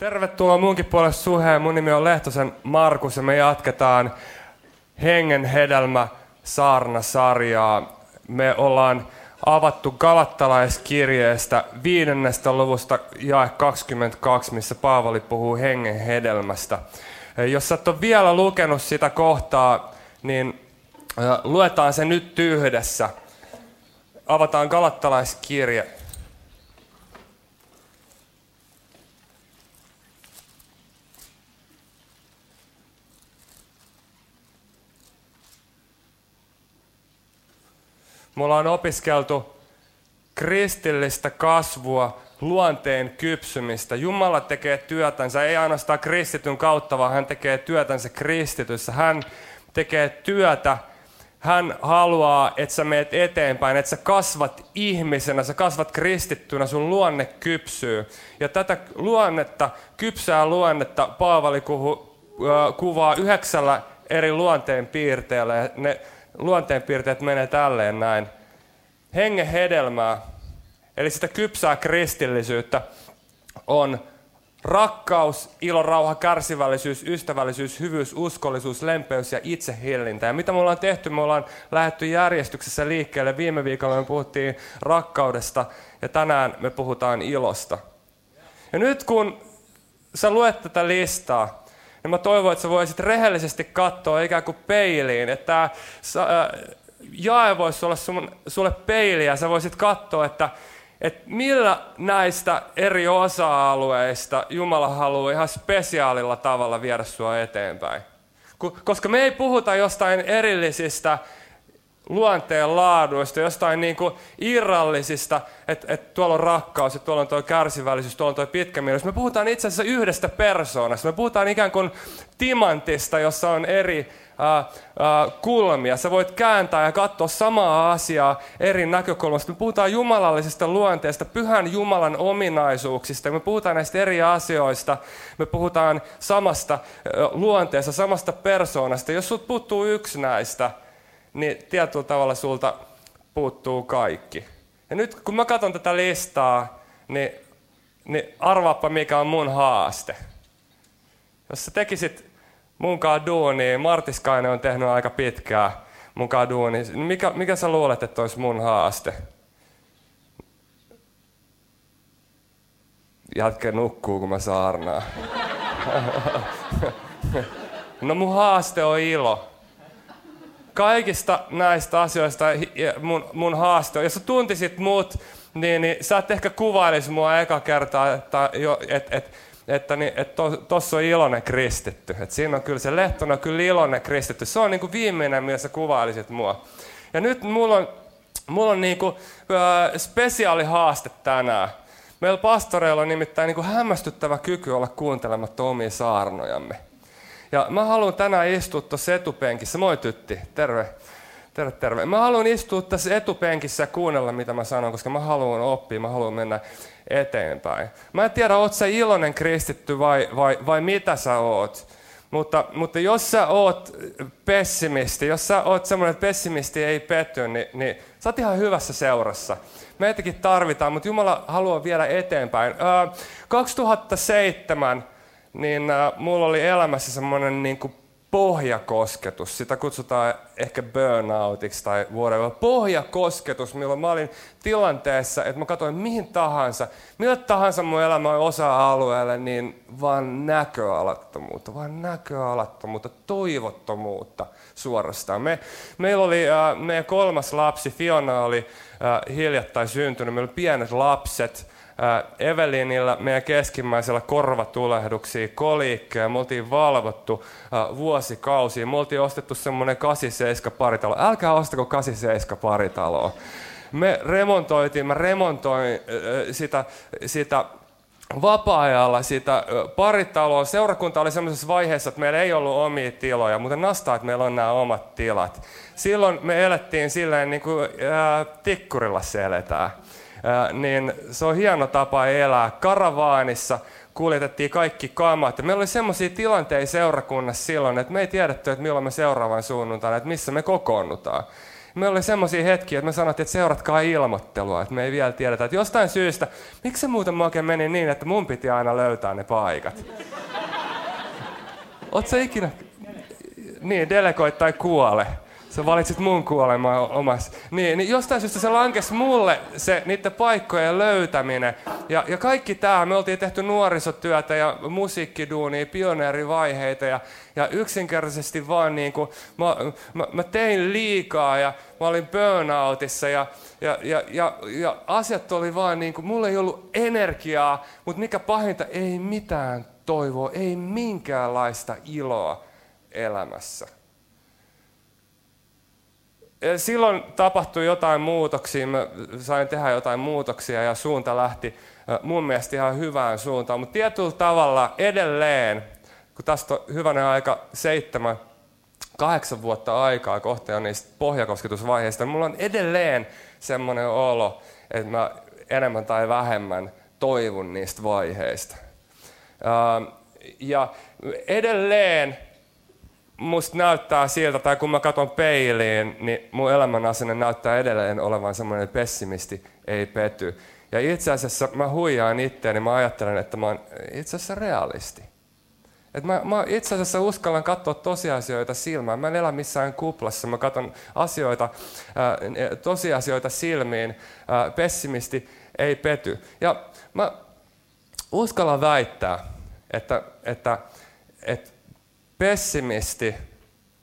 Tervetuloa munkin puolesta suheen. Mun nimi on Lehtosen Markus ja me jatketaan Hengen hedelmä saarna-sarjaa. Me ollaan avattu Galattalaiskirjeestä viidennestä luvusta jae 22, missä Paavali puhuu hengen hedelmästä. Jos sä et ole vielä lukenut sitä kohtaa, niin luetaan se nyt yhdessä. Avataan Galattalaiskirje Me ollaan opiskeltu kristillistä kasvua, luonteen kypsymistä. Jumala tekee työtänsä, ei ainoastaan kristityn kautta, vaan hän tekee työtänsä kristityssä. Hän tekee työtä, hän haluaa, että sä meet eteenpäin, että sä kasvat ihmisenä, sä kasvat kristittynä, sun luonne kypsyy. Ja tätä luonnetta, kypsää luonnetta, Paavali kuvaa yhdeksällä eri luonteen piirteellä. Ne luonteenpiirteet menee tälleen näin. Hengen hedelmää, eli sitä kypsää kristillisyyttä, on rakkaus, ilo, rauha, kärsivällisyys, ystävällisyys, hyvyys, uskollisuus, lempeys ja itsehillintä. Ja mitä me ollaan tehty? Me ollaan lähdetty järjestyksessä liikkeelle. Viime viikolla me puhuttiin rakkaudesta ja tänään me puhutaan ilosta. Ja nyt kun sä luet tätä listaa, niin mä toivon, että sä voisit rehellisesti katsoa ikään kuin peiliin, että jae voisi olla sun, sulle peili ja sä voisit katsoa, että, että millä näistä eri osa-alueista Jumala haluaa ihan spesiaalilla tavalla viedä sua eteenpäin. Koska me ei puhuta jostain erillisistä luonteen laaduista, jostain niin kuin irrallisista, että, että tuolla on rakkaus ja tuolla on tuo kärsivällisyys, tuolla on tuo pitkämielisyys. Me puhutaan itse asiassa yhdestä persoonasta. Me puhutaan ikään kuin timantista, jossa on eri kulmia. Sä voit kääntää ja katsoa samaa asiaa eri näkökulmasta. Me puhutaan jumalallisesta luonteesta, pyhän Jumalan ominaisuuksista. Me puhutaan näistä eri asioista. Me puhutaan samasta luonteesta, samasta persoonasta. Jos sut puuttuu yksi näistä, niin tietyllä tavalla sulta puuttuu kaikki. Ja nyt kun mä katson tätä listaa, niin, niin arvaappa mikä on mun haaste. Jos sä tekisit munkaan duunia, Martiskainen on tehnyt aika pitkää munkaan duunia, niin mikä, mikä sä luulet, että olisi mun haaste? Jatke nukkuu, kun mä saarnaan. no mun haaste on ilo kaikista näistä asioista mun, mun haaste on. Jos sä tuntisit mut, niin, niin sä et ehkä kuvailisi mua eka kertaa, että, et, et, että niin, et tuossa on iloinen kristitty. Et siinä on kyllä se lehtona kyllä iloinen kristitty. Se on niin kuin viimeinen, millä sä kuvailisit mua. Ja nyt mulla on, mulla on niin kuin, äh, spesiaali haaste tänään. Meillä pastoreilla on nimittäin niin kuin hämmästyttävä kyky olla kuuntelematta omia saarnojamme. Ja mä haluan tänään istua tuossa etupenkissä. Moi tytti, terve. Terve, terve. Mä haluan istua tässä etupenkissä ja kuunnella, mitä mä sanon, koska mä haluan oppia, mä haluan mennä eteenpäin. Mä en tiedä, oot sä iloinen kristitty vai, vai, vai mitä sä oot. Mutta, mutta jos sä oot pessimisti, jos sä oot semmoinen, että pessimisti ei petty, niin, niin sä oot ihan hyvässä seurassa. Meitäkin tarvitaan, mutta Jumala haluaa viedä eteenpäin. Äh, 2007 niin mulla oli elämässä semmoinen niin kuin pohjakosketus. Sitä kutsutaan ehkä burnoutiksi tai whatever. Pohjakosketus, milloin mä olin tilanteessa, että mä katsoin mihin tahansa, millä tahansa mun elämä on osa-alueelle, niin vaan näköalattomuutta, vaan näköalattomuutta, toivottomuutta suorastaan. Me, meillä oli, äh, meidän kolmas lapsi, Fiona oli äh, hiljattain syntynyt, meillä oli pienet lapset, Evelinillä meidän keskimmäisellä korvatulehduksia, koliikkeja, me oltiin valvottu vuosikausia. Me oltiin ostettu semmoinen 87 paritalo. Älkää ostako 87 paritaloa. Me remontoitiin, mä remontoin sitä, sitä vapaa-ajalla sitä paritaloa. Seurakunta oli sellaisessa vaiheessa, että meillä ei ollut omia tiloja, mutta nastaa, että meillä on nämä omat tilat. Silloin me elettiin silleen niin kuin ää, tikkurilla se eletään niin se on hieno tapa elää. Karavaanissa kuljetettiin kaikki kamat. Ja meillä oli semmoisia tilanteita seurakunnassa silloin, että me ei tiedetty, että milloin me seuraavan suunnuntaina, että missä me kokoonnutaan. Me oli semmoisia hetkiä, että me sanottiin, että seuratkaa ilmoittelua, että me ei vielä tiedetä, että jostain syystä, miksi se muuten oikein meni niin, että mun piti aina löytää ne paikat? Oletko ikinä, niin, delegoit tai kuole sä valitsit mun kuolemaa omassa. Niin, niin jostain syystä se lankes mulle se niiden paikkojen löytäminen. Ja, ja kaikki tämä, me oltiin tehty nuorisotyötä ja musiikkiduunia, pioneerivaiheita ja, ja yksinkertaisesti vaan niin kuin, mä, mä, mä, tein liikaa ja mä olin burnoutissa ja, ja, ja, ja, ja asiat oli vaan niin kuin, mulla ei ollut energiaa, mutta mikä pahinta, ei mitään toivoa, ei minkäänlaista iloa elämässä silloin tapahtui jotain muutoksia, mä sain tehdä jotain muutoksia ja suunta lähti mun mielestä ihan hyvään suuntaan, mutta tietyllä tavalla edelleen, kun tästä on hyvänä aika seitsemän, kahdeksan vuotta aikaa kohta jo niistä pohjakosketusvaiheista, niin mulla on edelleen semmoinen olo, että mä enemmän tai vähemmän toivon niistä vaiheista. Ja edelleen musta näyttää siltä, tai kun mä katson peiliin, niin mun elämän asenne näyttää edelleen olevan semmoinen pessimisti, ei pety. Ja itse asiassa mä huijaan itseäni, mä ajattelen, että mä oon itse asiassa realisti. Et mä, mä itse asiassa uskallan katsoa tosiasioita silmään. Mä en elä missään kuplassa. Mä katson asioita, ää, tosiasioita silmiin. Ää, pessimisti ei pety. Ja mä uskallan väittää, että, että, että pessimisti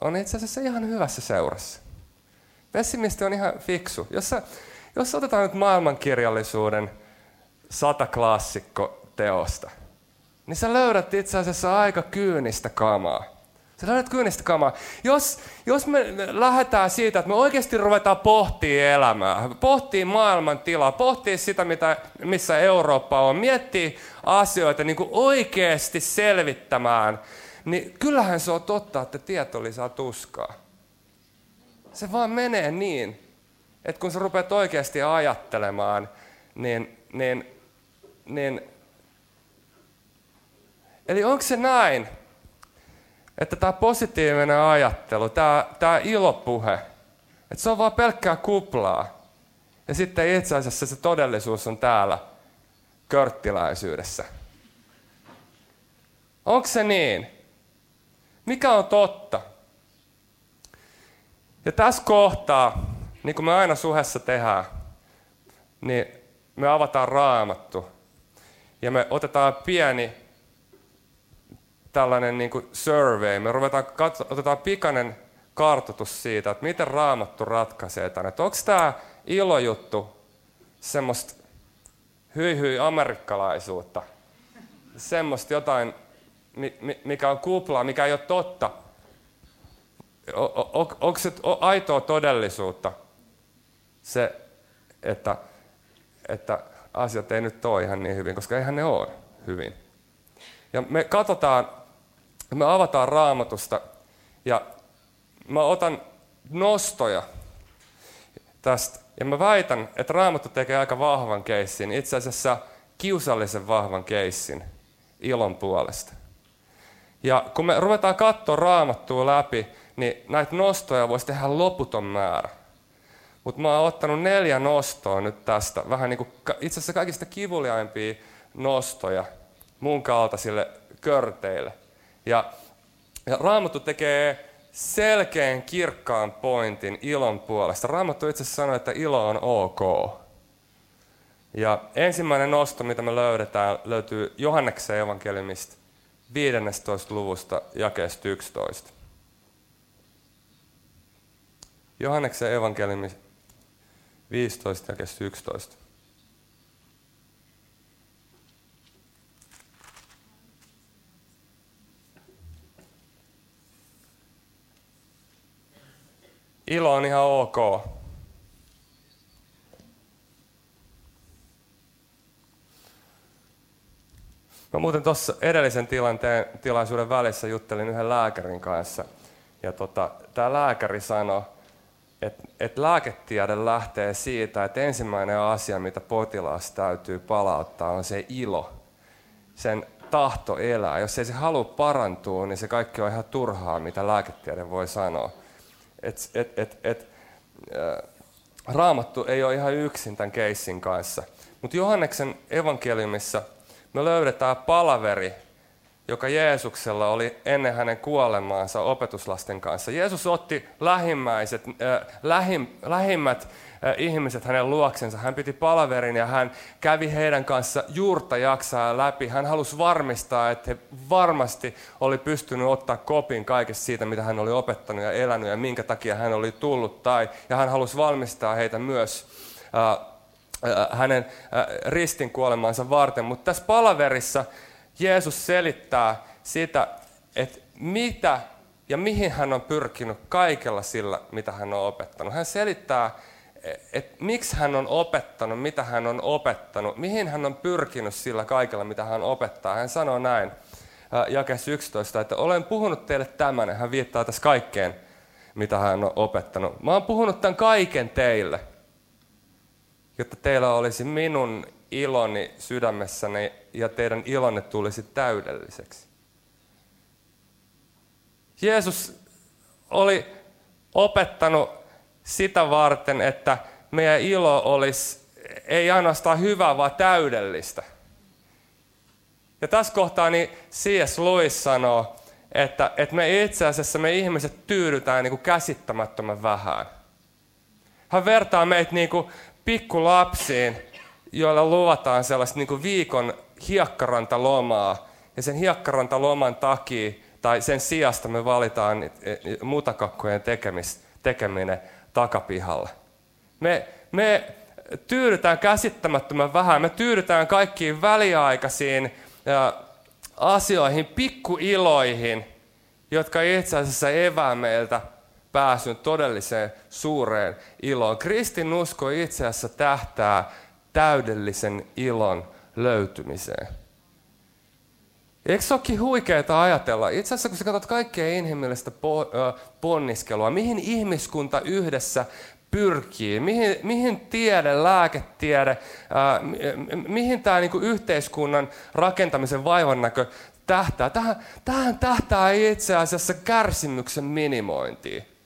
on itse asiassa ihan hyvässä seurassa. Pessimisti on ihan fiksu. Jos, sä, jos otetaan nyt maailmankirjallisuuden sata klassikko teosta, niin sä löydät itse asiassa aika kyynistä kamaa. Sä löydät kyynistä kamaa. Jos, jos me lähdetään siitä, että me oikeasti ruvetaan pohtimaan elämää, pohtii maailman tilaa, pohtii sitä, mitä, missä Eurooppa on, miettii asioita niin kuin oikeasti selvittämään, niin kyllähän se on totta, että tieto lisää tuskaa. Se vaan menee niin, että kun sä rupeat oikeasti ajattelemaan, niin, niin, niin Eli onko se näin, että tämä positiivinen ajattelu, tämä, tämä ilopuhe, että se on vaan pelkkää kuplaa. Ja sitten itse asiassa se todellisuus on täällä körttiläisyydessä. Onko se niin? Mikä on totta? Ja tässä kohtaa, niin kuin me aina suhessa tehdään, niin me avataan raamattu. Ja me otetaan pieni tällainen niin kuin survey. Me ruvetaan katso, otetaan pikainen kartoitus siitä, että miten raamattu ratkaisee tänne. Onko tämä ilojuttu semmoista hyi hyi amerikkalaisuutta? Semmoista jotain mikä on kuplaa, mikä ei ole totta. Onko se aitoa todellisuutta? Se, että, että asiat ei nyt ole ihan niin hyvin, koska eihän ne ole hyvin. Ja me katsotaan, me avataan raamatusta ja mä otan nostoja tästä. Ja mä väitän, että raamattu tekee aika vahvan keissin, itse asiassa kiusallisen vahvan keissin ilon puolesta. Ja kun me ruvetaan katsoa raamattua läpi, niin näitä nostoja voisi tehdä loputon määrä. Mutta mä oon ottanut neljä nostoa nyt tästä, vähän niin kuin itse asiassa kaikista kivuliaimpia nostoja mun kaltaisille körteille. Ja, ja Raamattu tekee selkeän kirkkaan pointin ilon puolesta. Raamattu itse asiassa sanoo, että ilo on ok. Ja ensimmäinen nosto, mitä me löydetään, löytyy Johanneksen evankeliumista 15. luvusta jakeesta 11. Johanneksen evankeliumi 15 jakeesta 11. Ilo on ihan ok. Mä muuten tuossa edellisen tilanteen, tilaisuuden välissä juttelin yhden lääkärin kanssa. Ja tota, tämä lääkäri sanoi, että et lääketiede lähtee siitä, että ensimmäinen asia, mitä potilaassa täytyy palauttaa, on se ilo. Sen tahto elää. Jos ei se halua parantua, niin se kaikki on ihan turhaa, mitä lääketiede voi sanoa. Et, et, et, et, Raamattu ei ole ihan yksin tämän keissin kanssa. Mutta Johanneksen evankeliumissa me löydetään palaveri, joka Jeesuksella oli ennen hänen kuolemaansa opetuslasten kanssa. Jeesus otti lähimmäiset, äh, lähim, lähimmät äh, ihmiset hänen luoksensa. Hän piti palaverin ja hän kävi heidän kanssa juurta jaksaa läpi. Hän halusi varmistaa, että he varmasti oli pystynyt ottaa kopin kaikesta siitä, mitä hän oli opettanut ja elänyt ja minkä takia hän oli tullut. Tai, ja hän halusi valmistaa heitä myös äh, hänen ristin kuolemansa varten. Mutta tässä palaverissa Jeesus selittää sitä, että mitä ja mihin hän on pyrkinyt kaikella sillä, mitä hän on opettanut. Hän selittää, että miksi hän on opettanut, mitä hän on opettanut, mihin hän on pyrkinyt sillä kaikella, mitä hän opettaa. Hän sanoo näin, jakes 11, että olen puhunut teille tämän, hän viittaa tässä kaikkeen, mitä hän on opettanut. Mä oon puhunut tämän kaiken teille, jotta teillä olisi minun iloni sydämessäni ja teidän ilonne tulisi täydelliseksi. Jeesus oli opettanut sitä varten, että meidän ilo olisi ei ainoastaan hyvää, vaan täydellistä. Ja tässä kohtaa niin C.S. Lewis sanoo, että, että me itse asiassa me ihmiset tyydytään niin kuin käsittämättömän vähän. Hän vertaa meitä niin kuin pikkulapsiin, joilla luvataan sellaista niin kuin viikon hiekkarantalomaa. Ja sen hiekkarantaloman takia tai sen sijasta me valitaan mutakakkojen tekemis, tekeminen takapihalla. Me, me tyydytään käsittämättömän vähän. Me tyydytään kaikkiin väliaikaisiin ja, asioihin, pikkuiloihin, jotka itse asiassa evää meiltä pääsyn todelliseen suureen iloon. Kristin usko itse asiassa tähtää täydellisen ilon löytymiseen. Eikö se olekin huikeaa ajatella? Itse asiassa kun sä katsot kaikkea inhimillistä ponniskelua, mihin ihmiskunta yhdessä pyrkii, mihin, mihin tiede, lääketiede, ää, mihin tämä niinku yhteiskunnan rakentamisen vaivannäkö tähtää. Tähän, tähän tähtää itse asiassa kärsimyksen minimointiin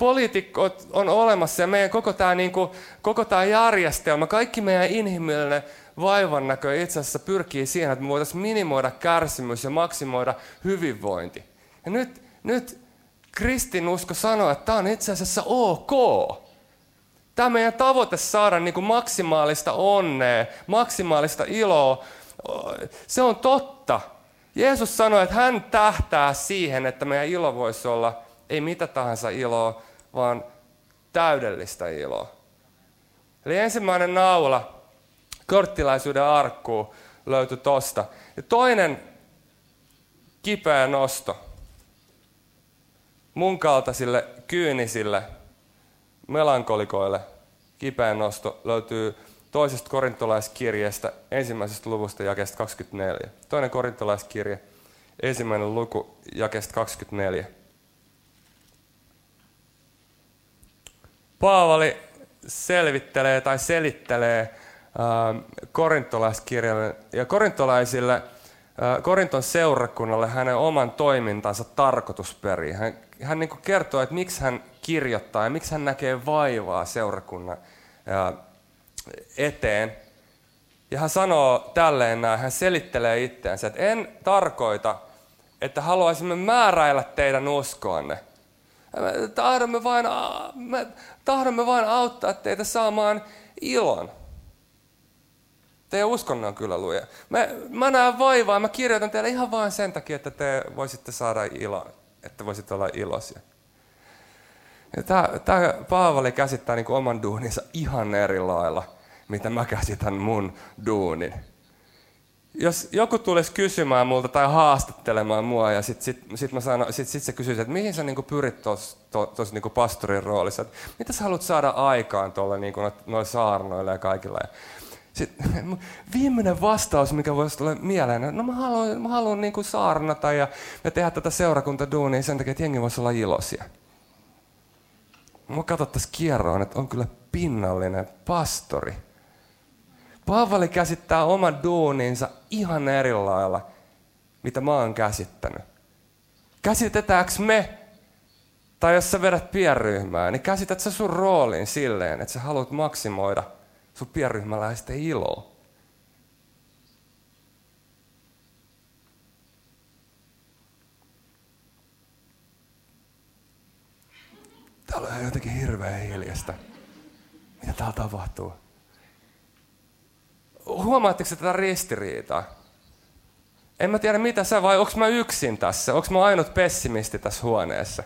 poliitikot on olemassa ja meidän koko tämä, niin kuin, koko järjestelmä, kaikki meidän inhimillinen vaivannäkö itse asiassa pyrkii siihen, että me voitaisiin minimoida kärsimys ja maksimoida hyvinvointi. Ja nyt, nyt kristinusko sanoo, että tämä on itse asiassa ok. Tämä meidän tavoite saada niin kuin maksimaalista onnea, maksimaalista iloa, se on totta. Jeesus sanoi, että hän tähtää siihen, että meidän ilo voisi olla ei mitä tahansa iloa, vaan täydellistä iloa. Eli ensimmäinen naula, korttilaisuuden arkku, löytyi tosta. Ja toinen kipeä nosto, mun kaltaisille kyynisille melankolikoille kipeä nosto löytyy toisesta korintolaiskirjeestä, ensimmäisestä luvusta jakesta 24. Toinen korintolaiskirje, ensimmäinen luku jakesta 24. Paavali selvittelee tai selittelee äh, korintolaiskirjalle ja korintolaisille, äh, Korinton seurakunnalle hänen oman toimintansa tarkoitusperiin. Hän, hän niin kertoo, että miksi hän kirjoittaa ja miksi hän näkee vaivaa seurakunnan äh, eteen. Ja hän sanoo tälleen näin, hän selittelee itseänsä, että en tarkoita, että haluaisimme määräillä teidän uskoanne – me tahdomme vain, me tahdomme vain auttaa teitä saamaan ilon. Teidän uskonne on kyllä luja. Mä, mä näen vaivaa, mä kirjoitan teille ihan vain sen takia, että te voisitte saada ilo, että voisitte olla iloisia. Tämä, tämä Paavali käsittää niin oman duuninsa ihan eri lailla, mitä mä käsitän mun duunin jos joku tulisi kysymään multa tai haastattelemaan mua ja sitten sit, sit mä sano, sit, sit se kysyisi, että mihin sä niinku pyrit tuossa tos, niinku pastorin roolissa, että mitä sä haluat saada aikaan tuolla niinku noilla saarnoilla ja kaikilla. Ja sit, viimeinen vastaus, mikä voisi tulla mieleen, no mä haluan, mä haluan niinku saarnata ja, ja tehdä tätä seurakuntaduunia sen takia, että jengi voisi olla iloisia. Mä katsottaisiin kierroon, että on kyllä pinnallinen pastori Paavali käsittää oman duuninsa ihan eri lailla, mitä mä oon käsittänyt. Käsitetäänkö me Tai jos sä vedät pienryhmää, niin käsität sä sun roolin silleen, että sä haluat maksimoida sun pienryhmäläisten iloa. Täällä on jotenkin hirveän hiljasta. Mitä täällä tapahtuu? Huomaatteko tätä ristiriitaa? En mä tiedä mitä sä vai onko mä yksin tässä? Onko mä ainut pessimisti tässä huoneessa?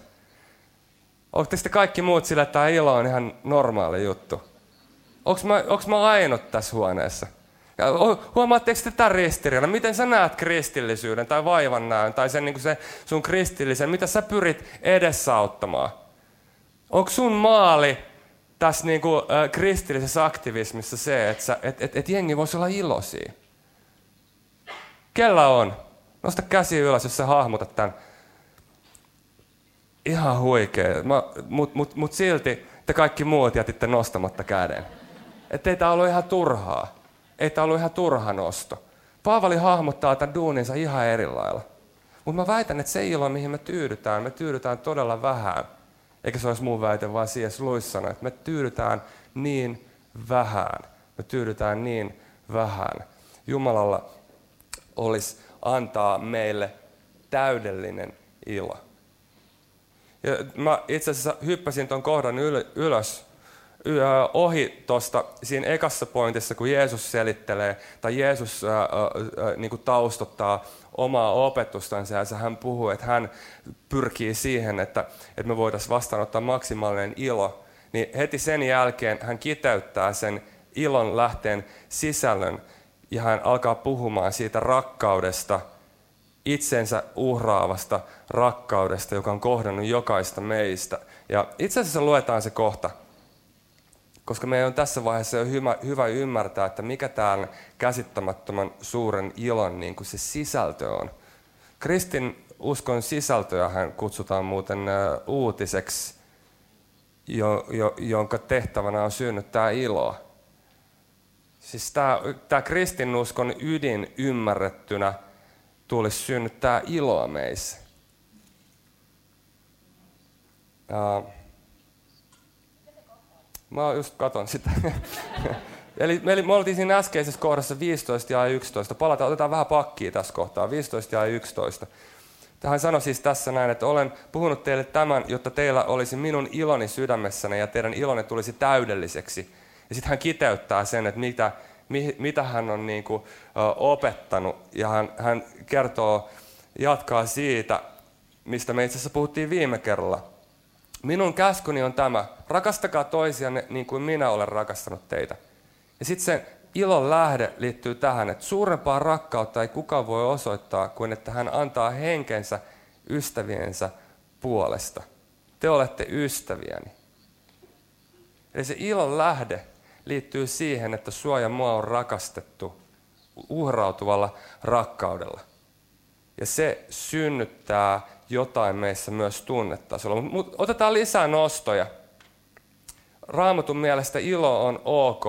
Oletteko te kaikki muut sillä, että tämä ilo on ihan normaali juttu? Onko mä, mä ainut tässä huoneessa? Ja huomaatteko te tämän ristiriidan? Miten sä näet kristillisyyden tai vaivan näön tai sen, niin se sun kristillisen? Mitä sä pyrit edesauttamaan? Onko sun maali tässä niin kuin, äh, kristillisessä aktivismissa se, että et, et, et jengi voisi olla iloisia? Kellä on? Nosta käsi ylös, jos sä hahmotat tämän. Ihan huikea. Mutta mut, mut silti te kaikki muut jätitte nostamatta käden. Että ei tämä ollut ihan turhaa. Ei tämä ollut ihan turha nosto. Paavali hahmottaa tämän duuninsa ihan eri lailla. Mutta mä väitän, että se ilo, mihin me tyydytään, me tyydytään todella vähän. Eikä se olisi mun väite, vaan C.S. Lewis sanoi, että me tyydytään niin vähän. Me tyydytään niin vähän. Jumalalla olisi antaa meille täydellinen ilo. Ja mä itse asiassa hyppäsin tuon kohdan ylös ohi tuosta siinä ekassa pointissa, kun Jeesus selittelee, tai Jeesus ää, ää, niin kuin taustottaa omaa opetustansa, ja hän puhuu, että hän pyrkii siihen, että, että me voitaisiin vastaanottaa maksimaalinen ilo, niin heti sen jälkeen hän kiteyttää sen ilon lähteen sisällön, ja hän alkaa puhumaan siitä rakkaudesta, itsensä uhraavasta rakkaudesta, joka on kohdannut jokaista meistä. Ja itse asiassa luetaan se kohta, koska meidän on tässä vaiheessa jo hyvä, hyvä ymmärtää, että mikä tämän käsittämättömän suuren ilon niin kuin se sisältö on. Kristin uskon sisältöä hän kutsutaan muuten uutiseksi, jo, jo, jonka tehtävänä on synnyttää iloa. Siis tämä, tämä kristinuskon ydin ymmärrettynä tulisi synnyttää iloa meissä. Uh, mä just katon sitä. Eli me, me oltiin siinä äskeisessä kohdassa 15 ja 11. Palataan, otetaan vähän pakkia tässä kohtaa, 15 ja 11. Hän sanoi siis tässä näin, että olen puhunut teille tämän, jotta teillä olisi minun iloni sydämessäni ja teidän ilonne tulisi täydelliseksi. Ja sitten hän kiteyttää sen, että mitä, mitä hän on niin kuin, opettanut. Ja hän, hän kertoo, jatkaa siitä, mistä me itse asiassa puhuttiin viime kerralla. Minun käskuni on tämä, rakastakaa toisianne niin kuin minä olen rakastanut teitä. Ja sitten se ilon lähde liittyy tähän, että suurempaa rakkautta ei kukaan voi osoittaa kuin että hän antaa henkensä ystäviensä puolesta. Te olette ystäviäni. Eli se ilon lähde liittyy siihen, että suoja mua on rakastettu uhrautuvalla rakkaudella. Ja se synnyttää jotain meissä myös tunnetasolla. Mutta otetaan lisää nostoja. Raamatun mielestä ilo on ok.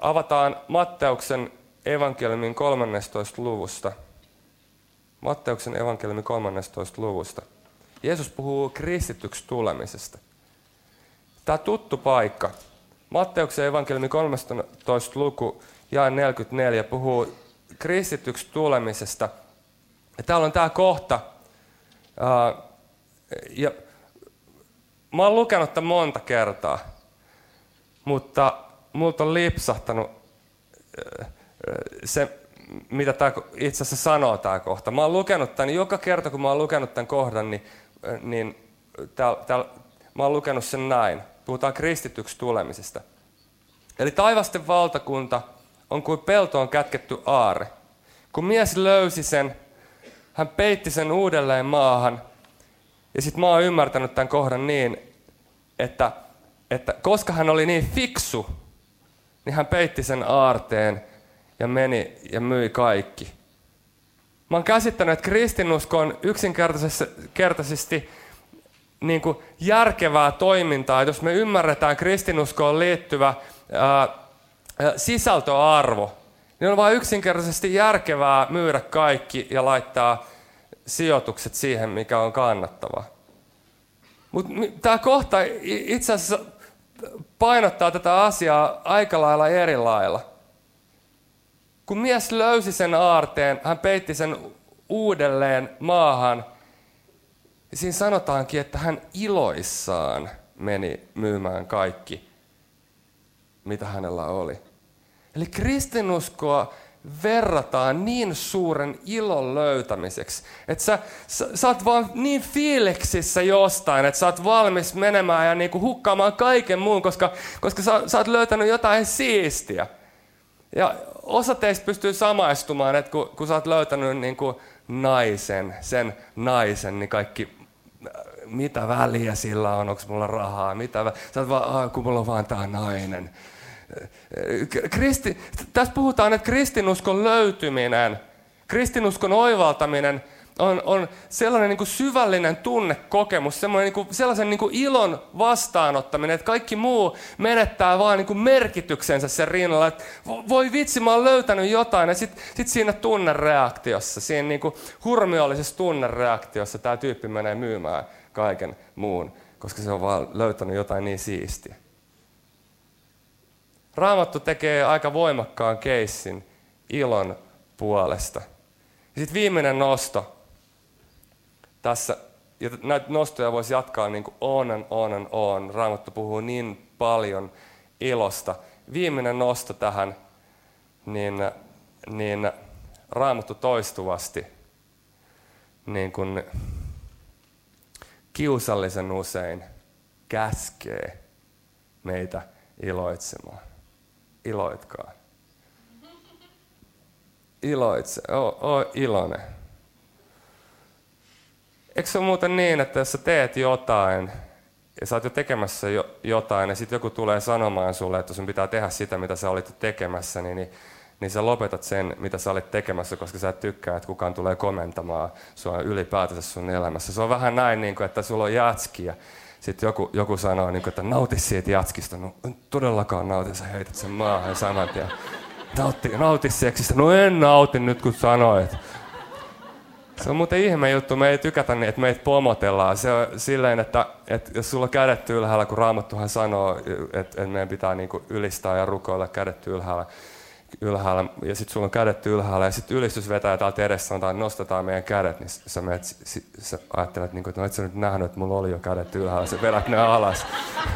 Avataan Matteuksen evankeliumin 13. luvusta. Matteuksen evankeliumin 13. luvusta. Jeesus puhuu kristityksi tulemisesta. Tämä tuttu paikka, Matteuksen evankeliumi 13. luku ja 44 puhuu kristityksi tulemisesta. Ja täällä on tämä kohta. Ja mä oon lukenut tämän monta kertaa, mutta multa on lipsahtanut se, mitä tämä itse asiassa sanoo tämä kohta. Mä oon lukenut tämän, joka kerta kun mä oon lukenut tämän kohdan, niin, niin täällä, täällä, mä oon lukenut sen näin. Puhutaan kristityksi tulemisesta. Eli taivasten valtakunta on kuin peltoon kätketty aare. Kun mies löysi sen, hän peitti sen uudelleen maahan. Ja sitten mä oon ymmärtänyt tämän kohdan niin, että, että koska hän oli niin fiksu, niin hän peitti sen aarteen ja meni ja myi kaikki. Mä oon käsittänyt, että kristinusko on yksinkertaisesti niin kuin järkevää toimintaa. Jos me ymmärretään kristinuskoon liittyvä ää, sisältöarvo, niin on vain yksinkertaisesti järkevää myydä kaikki ja laittaa sijoitukset siihen, mikä on kannattava. Mutta tämä kohta itse asiassa painottaa tätä asiaa aika lailla eri lailla. Kun mies löysi sen aarteen, hän peitti sen uudelleen maahan. Siinä sanotaankin, että hän iloissaan meni myymään kaikki, mitä hänellä oli. Eli kristinuskoa verrataan niin suuren ilon löytämiseksi, että sä, sä, sä oot vaan niin fiiliksissä jostain, että sä oot valmis menemään ja niinku hukkaamaan kaiken muun, koska, koska sä, sä oot löytänyt jotain siistiä. Ja osa teistä pystyy samaistumaan, että kun, kun sä oot löytänyt niinku naisen, sen naisen, niin kaikki mitä väliä sillä on, onko mulla rahaa, mitä vä... Sä oot vaan, kun mulla on vaan tää nainen. Kristi, tässä puhutaan, että kristinuskon löytyminen, kristinuskon oivaltaminen on, on sellainen niin kuin syvällinen tunnekokemus, sellainen, niin kuin, sellaisen niin kuin ilon vastaanottaminen, että kaikki muu menettää vaan niin kuin merkityksensä sen rinnalla. Että voi vitsi, mä oon löytänyt jotain. Ja sitten sit siinä tunnereaktiossa, siinä niin kuin hurmiollisessa tunnereaktiossa tämä tyyppi menee myymään kaiken muun, koska se on vaan löytänyt jotain niin siistiä. Raamattu tekee aika voimakkaan keissin ilon puolesta. Sitten viimeinen nosto. Tässä, ja näitä nostoja voisi jatkaa niin kuin on and on and on. Raamattu puhuu niin paljon ilosta. Viimeinen nosto tähän, niin, niin Raamattu toistuvasti niin kuin kiusallisen usein käskee meitä iloitsemaan iloitkaa. Iloitse, oo, oo iloinen. Eikö se ole muuten niin, että jos sä teet jotain, ja sä oot jo tekemässä jo, jotain, ja sitten joku tulee sanomaan sulle, että sun pitää tehdä sitä, mitä sä olit tekemässä, niin, niin, niin sä lopetat sen, mitä sä olit tekemässä, koska sä et tykkää, että kukaan tulee komentamaan sua ylipäätänsä sun elämässä. Se on vähän näin, niin kuin, että sulla on jatskia, sitten joku, joku sanoo, niin kuin, että nauti siitä jatskista. No en todellakaan nauti, sä heität sen maahan saman tien. Nauti, nauti seksistä. No en nauti nyt, kun sanoit. Se on muuten ihme juttu, me ei tykätä niin, että meitä pomotellaan. Se on silleen, että, että jos sulla on kädet ylhäällä, kun Raamattuhan sanoo, että, että meidän pitää niin ylistää ja rukoilla kädet ylhäällä, ylhäällä ja sitten sulla on kädet ylhäällä ja sitten ylistys vetää täältä edessä sanotaan, että nostetaan meidän kädet, niin sä, menet, sä ajattelet, niin kuin, että no et sä nyt nähnyt, että mulla oli jo kädet ylhäällä, sä vedät ne alas.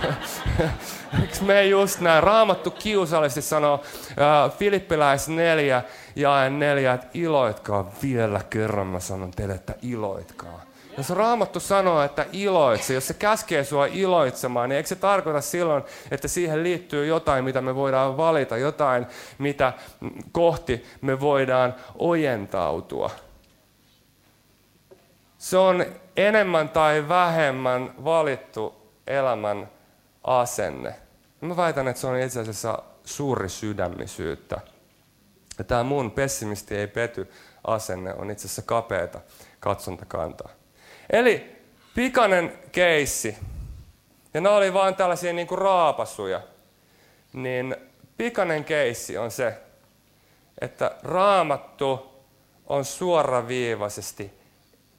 Eikö me just näin? Raamattu kiusallisesti sanoo äh, Filippiläis 4 ja 4, että iloitkaa vielä kerran, mä sanon teille, että iloitkaa. Jos Raamattu sanoo, että iloitse, jos se käskee sua iloitsemaan, niin eikö se tarkoita silloin, että siihen liittyy jotain, mitä me voidaan valita, jotain, mitä kohti me voidaan ojentautua? Se on enemmän tai vähemmän valittu elämän asenne. Mä väitän, että se on itse asiassa suuri sydämisyyttä. Ja tämä mun pessimisti ei pety asenne on itse asiassa kapeata katsontakantaa. Eli pikainen keissi. Ja nämä oli vain tällaisia niin kuin raapasuja. Niin pikainen keissi on se, että raamattu on suoraviivaisesti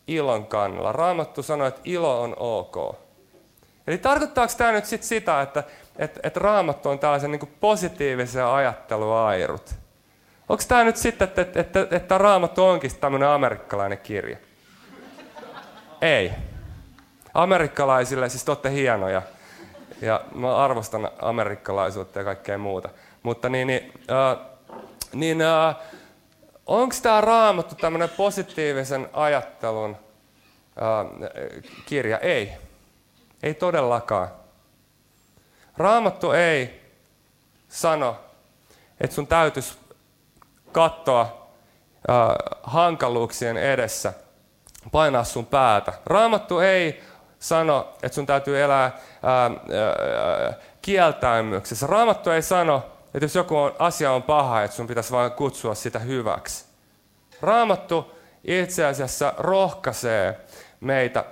ilon kannalla. Raamattu sanoo, että ilo on ok. Eli tarkoittaako tämä nyt sit sitä, että, että, että raamattu on tällaisen niin positiivisen ajatteluairut? Onko tämä nyt sitten, että, että, että, että raamattu onkin tämmöinen amerikkalainen kirja? Ei. Amerikkalaisille, siis te olette hienoja. Ja mä arvostan amerikkalaisuutta ja kaikkea muuta. Mutta niin, niin, äh, niin äh, onko tämä raamattu tämmöinen positiivisen ajattelun äh, kirja? Ei. Ei todellakaan. Raamattu ei sano, että sun täytyisi katsoa äh, hankaluuksien edessä – painaa sun päätä. Raamattu ei sano, että sun täytyy elää ää, ää, kieltäymyksessä. Raamattu ei sano, että jos joku on, asia on paha, että sun pitäisi vain kutsua sitä hyväksi. Raamattu itse asiassa rohkaisee meitä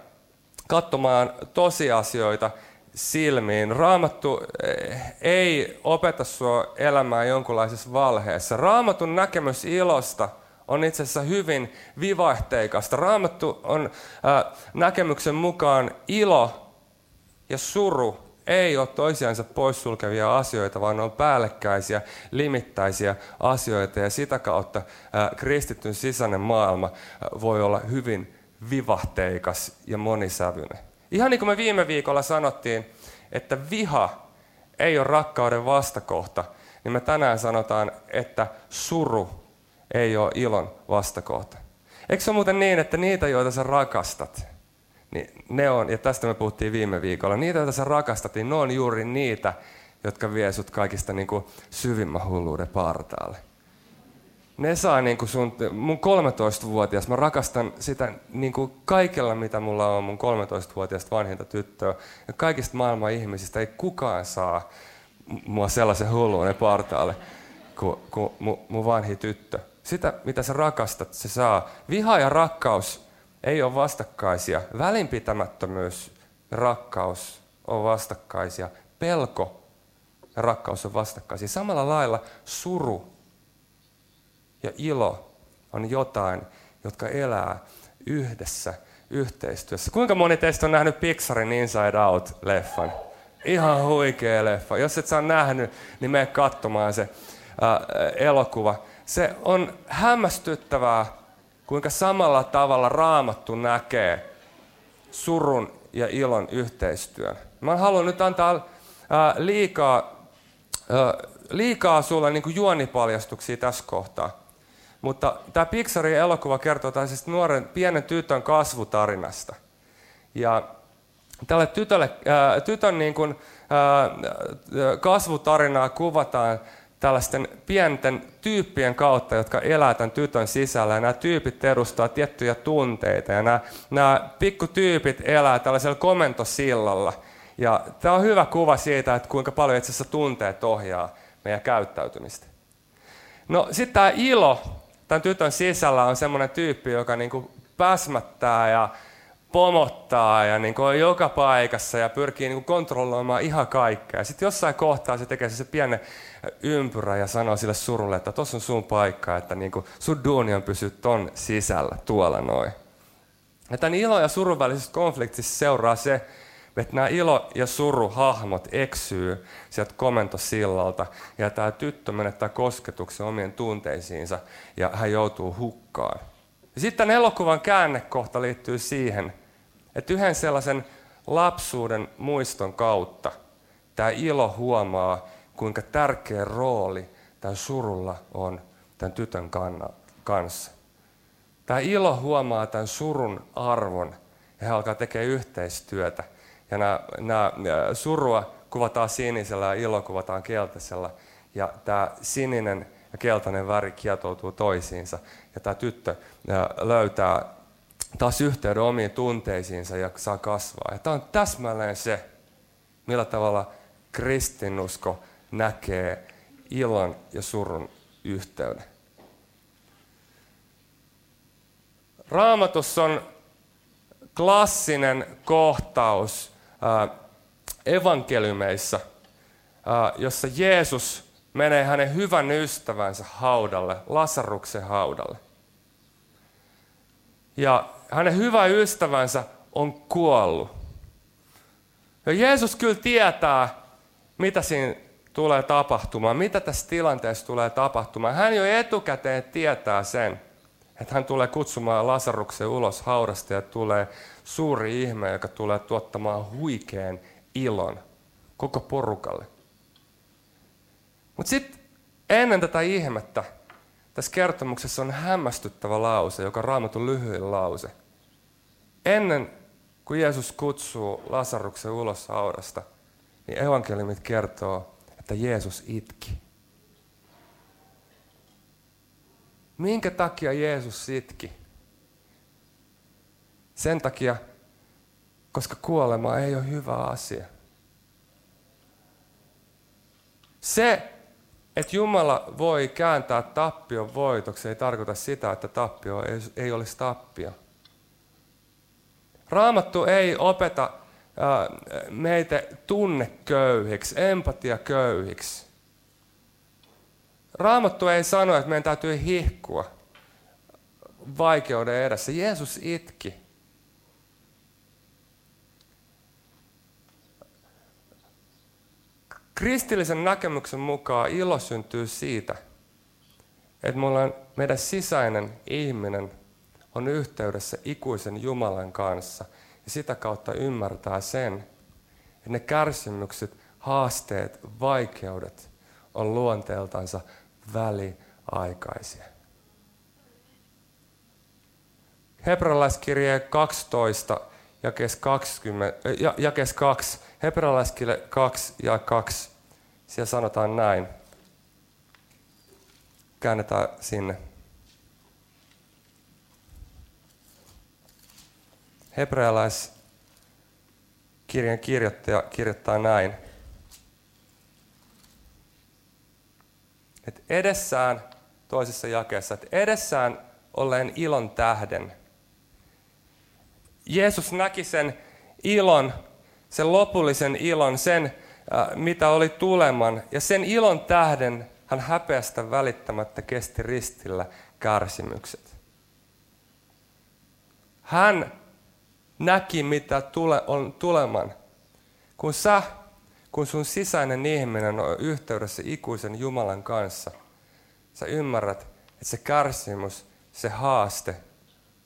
katsomaan tosiasioita silmiin. Raamattu eh, ei opeta sua elämään jonkunlaisessa valheessa. Raamatun näkemys ilosta – on itse asiassa hyvin vivahteikasta. Raamattu on äh, näkemyksen mukaan ilo ja suru ei ole toisiansa poissulkevia asioita, vaan ne on päällekkäisiä, limittäisiä asioita. Ja sitä kautta ää, kristityn sisäinen maailma ää, voi olla hyvin vivahteikas ja monisävyinen. Ihan niin kuin me viime viikolla sanottiin, että viha ei ole rakkauden vastakohta, niin me tänään sanotaan, että suru ei ole ilon vastakohta. Eikö se ole muuten niin, että niitä, joita sä rakastat, niin ne on, ja tästä me puhuttiin viime viikolla, niitä, joita sä rakastat, niin ne on juuri niitä, jotka vie sut kaikista niin kuin syvimmän hulluuden partaalle. Ne saa niin kuin sun, mun 13-vuotias, mä rakastan sitä niin kuin kaikella, mitä mulla on mun 13-vuotiaasta vanhinta tyttöä. Ja kaikista maailman ihmisistä ei kukaan saa mua sellaisen hulluuden partaalle kuin, kuin mun, mun vanhi tyttö. Sitä, mitä sä rakastat, se saa. Viha ja rakkaus ei ole vastakkaisia. Välinpitämättömyys ja rakkaus on vastakkaisia. Pelko ja rakkaus on vastakkaisia. Samalla lailla suru ja ilo on jotain, jotka elää yhdessä yhteistyössä. Kuinka moni teistä on nähnyt Pixarin Inside Out-leffan? Ihan huikea leffa. Jos et saa nähnyt, niin mene katsomaan se ää, elokuva. Se on hämmästyttävää, kuinka samalla tavalla raamattu näkee surun ja ilon yhteistyön. Mä haluan nyt antaa liikaa, liikaa sulle niin juonipaljastuksia tässä kohtaa. Mutta tämä Pixarin elokuva kertoo tällaisesta nuoren pienen tytön kasvutarinasta. Ja tälle tytölle, ää, tytön niin kuin, ää, kasvutarinaa kuvataan tällaisten pienten tyyppien kautta, jotka elää tämän tytön sisällä. Ja nämä tyypit edustaa tiettyjä tunteita ja nämä, nämä pikkutyypit elää tällaisella komentosillalla. Ja tämä on hyvä kuva siitä, että kuinka paljon itse asiassa tunteet ohjaa meidän käyttäytymistä. No sitten tämä ilo, tämän tytön sisällä on semmoinen tyyppi, joka niin kuin päsmättää ja pomottaa ja niin kuin on joka paikassa ja pyrkii niin kuin kontrolloimaan ihan kaikkea. Sitten jossain kohtaa se tekee se pienen ympyrä ja sanoo sille surulle, että tuossa on sun paikka, että niin kuin sun duuni on pysyä ton sisällä, tuolla noin. Ja tämän ilo- ja surun välisestä konfliktissa seuraa se, että nämä ilo- ja suru-hahmot eksyy sieltä komentosillalta ja tämä tyttö menettää kosketuksen omien tunteisiinsa ja hän joutuu hukkaan. Ja sitten tämän elokuvan käännekohta liittyy siihen, että yhden sellaisen lapsuuden muiston kautta tämä ilo huomaa, kuinka tärkeä rooli tämä surulla on tämän tytön kanssa. Tämä ilo huomaa tämän surun arvon ja he alkaa tekemään yhteistyötä – ja nämä, nämä surua kuvataan sinisellä ja ilo kuvataan keltaisella. Ja tämä sininen ja keltainen väri kietoutuu toisiinsa. Ja tämä tyttö löytää taas yhteyden omiin tunteisiinsa ja saa kasvaa. Ja tämä on täsmälleen se, millä tavalla kristinusko näkee ilon ja surun yhteyden. Raamatussa on klassinen kohtaus evankeliumeissa, jossa Jeesus menee hänen hyvän ystävänsä haudalle, Lasaruksen haudalle. Ja hänen hyvä ystävänsä on kuollut. Ja Jeesus kyllä tietää, mitä siinä tulee tapahtumaan, mitä tässä tilanteessa tulee tapahtumaan. Hän jo etukäteen tietää sen, että hän tulee kutsumaan Lasaruksen ulos haudasta ja tulee suuri ihme, joka tulee tuottamaan huikean ilon koko porukalle. Mutta sitten ennen tätä ihmettä tässä kertomuksessa on hämmästyttävä lause, joka on raamatun lyhyin lause. Ennen kuin Jeesus kutsuu Lasaruksen ulos haudasta, niin evankeliumit kertoo, että Jeesus itki. Minkä takia Jeesus itki? Sen takia, koska kuolema ei ole hyvä asia. Se, että Jumala voi kääntää tappion voitoksi, ei tarkoita sitä, että tappio ei, olisi tappio. Raamattu ei opeta meitä tunneköyhiksi, empatiaköyhiksi. Raamattu ei sano, että meidän täytyy hihkua vaikeuden edessä. Jeesus itki. Kristillisen näkemyksen mukaan ilo syntyy siitä, että mulla on, meidän sisäinen ihminen on yhteydessä ikuisen Jumalan kanssa ja sitä kautta ymmärtää sen, että ne kärsimykset, haasteet, vaikeudet on luonteeltansa väliaikaisia. Hebrealaiskirje 12, jakes, 20, ja, jakes 2, Hebrealaiskirje 2 ja 2, siellä sanotaan näin. Käännetään sinne. Hebrealaiskirjan kirjoittaja kirjoittaa näin. Että edessään, toisessa jakeessa, että edessään olleen ilon tähden. Jeesus näki sen ilon, sen lopullisen ilon, sen äh, mitä oli tuleman. Ja sen ilon tähden hän häpeästä välittämättä kesti ristillä kärsimykset. Hän näki, mitä tule, on tuleman. Kun sä, kun sun sisäinen ihminen on yhteydessä ikuisen Jumalan kanssa, sä ymmärrät, että se kärsimys, se haaste,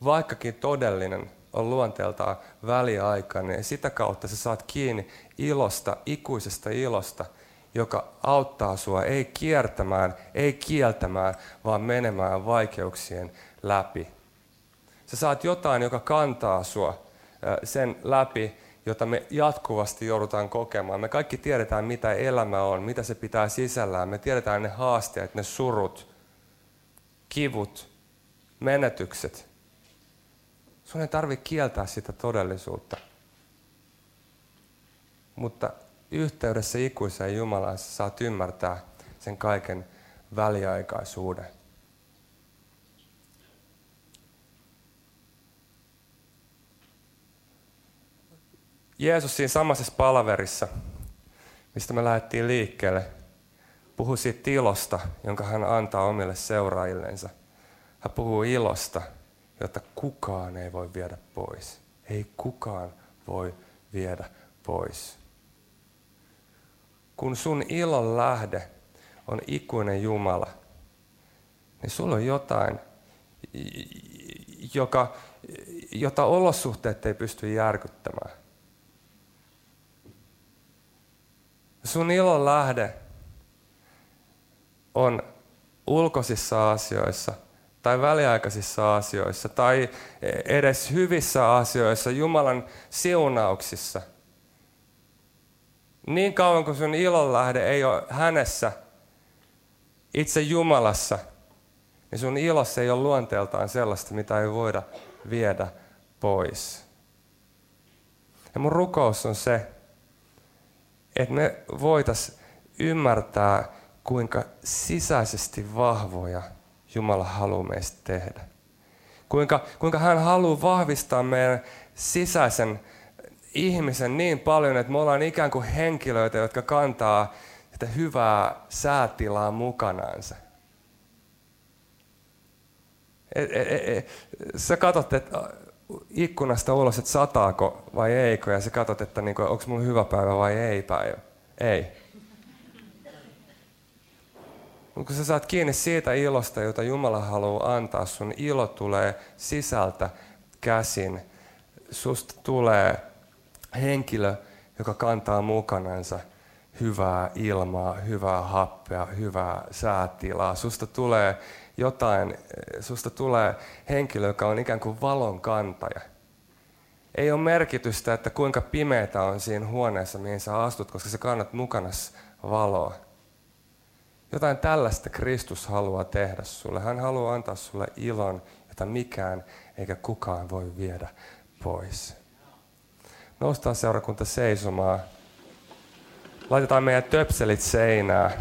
vaikkakin todellinen, on luonteeltaan väliaikainen. Ja sitä kautta sä saat kiinni ilosta, ikuisesta ilosta, joka auttaa sua ei kiertämään, ei kieltämään, vaan menemään vaikeuksien läpi. Sä saat jotain, joka kantaa sua sen läpi, jota me jatkuvasti joudutaan kokemaan. Me kaikki tiedetään, mitä elämä on, mitä se pitää sisällään. Me tiedetään ne haasteet, ne surut, kivut, menetykset. Sun ei tarvitse kieltää sitä todellisuutta. Mutta yhteydessä ikuiseen Jumalaan sä saat ymmärtää sen kaiken väliaikaisuuden. Jeesus siinä samassa palaverissa, mistä me lähdettiin liikkeelle, puhui siitä ilosta, jonka hän antaa omille seuraajillensa. Hän puhuu ilosta, jota kukaan ei voi viedä pois. Ei kukaan voi viedä pois. Kun sun ilon lähde on ikuinen Jumala, niin sulla on jotain, joka, jota olosuhteet ei pysty järkyttämään. Sun ilon lähde on ulkoisissa asioissa tai väliaikaisissa asioissa tai edes hyvissä asioissa, Jumalan siunauksissa. Niin kauan kuin sun ilon lähde ei ole hänessä, itse Jumalassa, niin sun ilossa ei ole luonteeltaan sellaista, mitä ei voida viedä pois. Ja mun rukous on se, että me voitais ymmärtää, kuinka sisäisesti vahvoja Jumala haluaa meistä tehdä. Kuinka, kuinka hän haluaa vahvistaa meidän sisäisen ihmisen niin paljon, että me ollaan ikään kuin henkilöitä, jotka kantaa sitä hyvää säätilaa mukanaansa. Et, et, et, et, sä katsot, että ikkunasta ulos, että sataako vai eikö, ja sä katsot, että niin onko mulla hyvä päivä vai ei päivä. Ei. Mutta kun sä saat kiinni siitä ilosta, jota Jumala haluaa antaa, sun ilo tulee sisältä käsin. Susta tulee henkilö, joka kantaa mukanansa hyvää ilmaa, hyvää happea, hyvää säätilaa. Susta tulee jotain, susta tulee henkilö, joka on ikään kuin valon kantaja. Ei ole merkitystä, että kuinka pimeätä on siinä huoneessa, mihin sä astut, koska sä kannat mukana valoa. Jotain tällaista Kristus haluaa tehdä sulle. Hän haluaa antaa sulle ilon, jota mikään eikä kukaan voi viedä pois. Noustaan seurakunta seisomaan. Laitetaan meidän töpselit seinään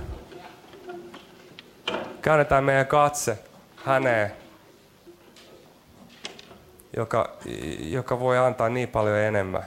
käännetään meidän katse häneen, joka, joka voi antaa niin paljon enemmän.